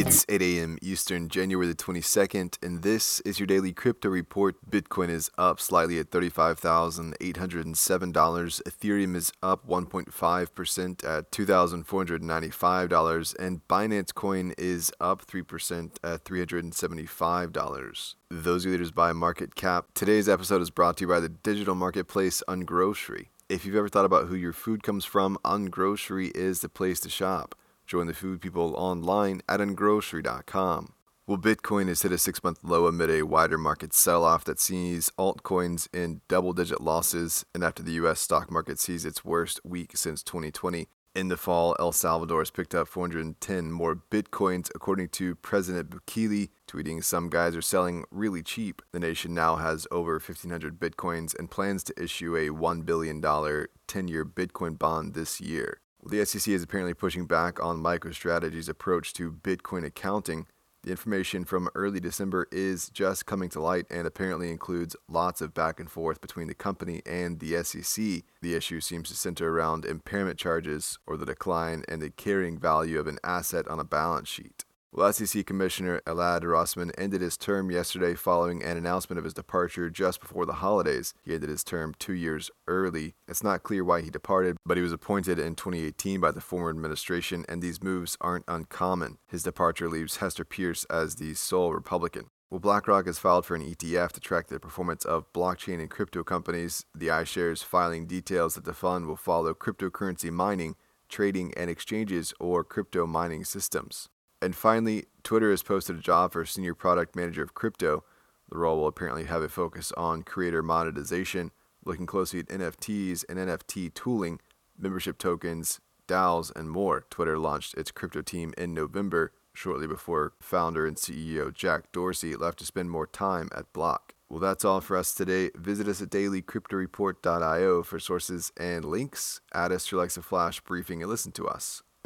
It's 8 a.m. Eastern, January the 22nd, and this is your daily crypto report. Bitcoin is up slightly at $35,807. Ethereum is up 1.5% at $2,495, and Binance Coin is up 3% at $375. Those are leaders by market cap. Today's episode is brought to you by the digital marketplace Ungrocery. If you've ever thought about who your food comes from, Ungrocery is the place to shop. Join the food people online at ungrocery.com. Well, Bitcoin has hit a six month low amid a wider market sell off that sees altcoins in double digit losses, and after the U.S. stock market sees its worst week since 2020. In the fall, El Salvador has picked up 410 more bitcoins, according to President Bukele, tweeting, Some guys are selling really cheap. The nation now has over 1,500 bitcoins and plans to issue a $1 billion 10 year bitcoin bond this year. The SEC is apparently pushing back on MicroStrategy's approach to Bitcoin accounting. The information from early December is just coming to light and apparently includes lots of back and forth between the company and the SEC. The issue seems to center around impairment charges or the decline in the carrying value of an asset on a balance sheet. Well, SEC Commissioner Elad Roisman ended his term yesterday following an announcement of his departure just before the holidays. He ended his term two years early. It's not clear why he departed, but he was appointed in 2018 by the former administration, and these moves aren't uncommon. His departure leaves Hester Peirce as the sole Republican. Well, BlackRock has filed for an ETF to track the performance of blockchain and crypto companies. The iShares filing details that the fund will follow cryptocurrency mining, trading, and exchanges or crypto mining systems. And finally, Twitter has posted a job for senior product manager of crypto. The role will apparently have a focus on creator monetization, looking closely at NFTs and NFT tooling, membership tokens, DAOs, and more. Twitter launched its crypto team in November, shortly before founder and CEO Jack Dorsey left to spend more time at Block. Well, that's all for us today. Visit us at dailycryptoreport.io for sources and links. Add us to your Alexa Flash briefing and listen to us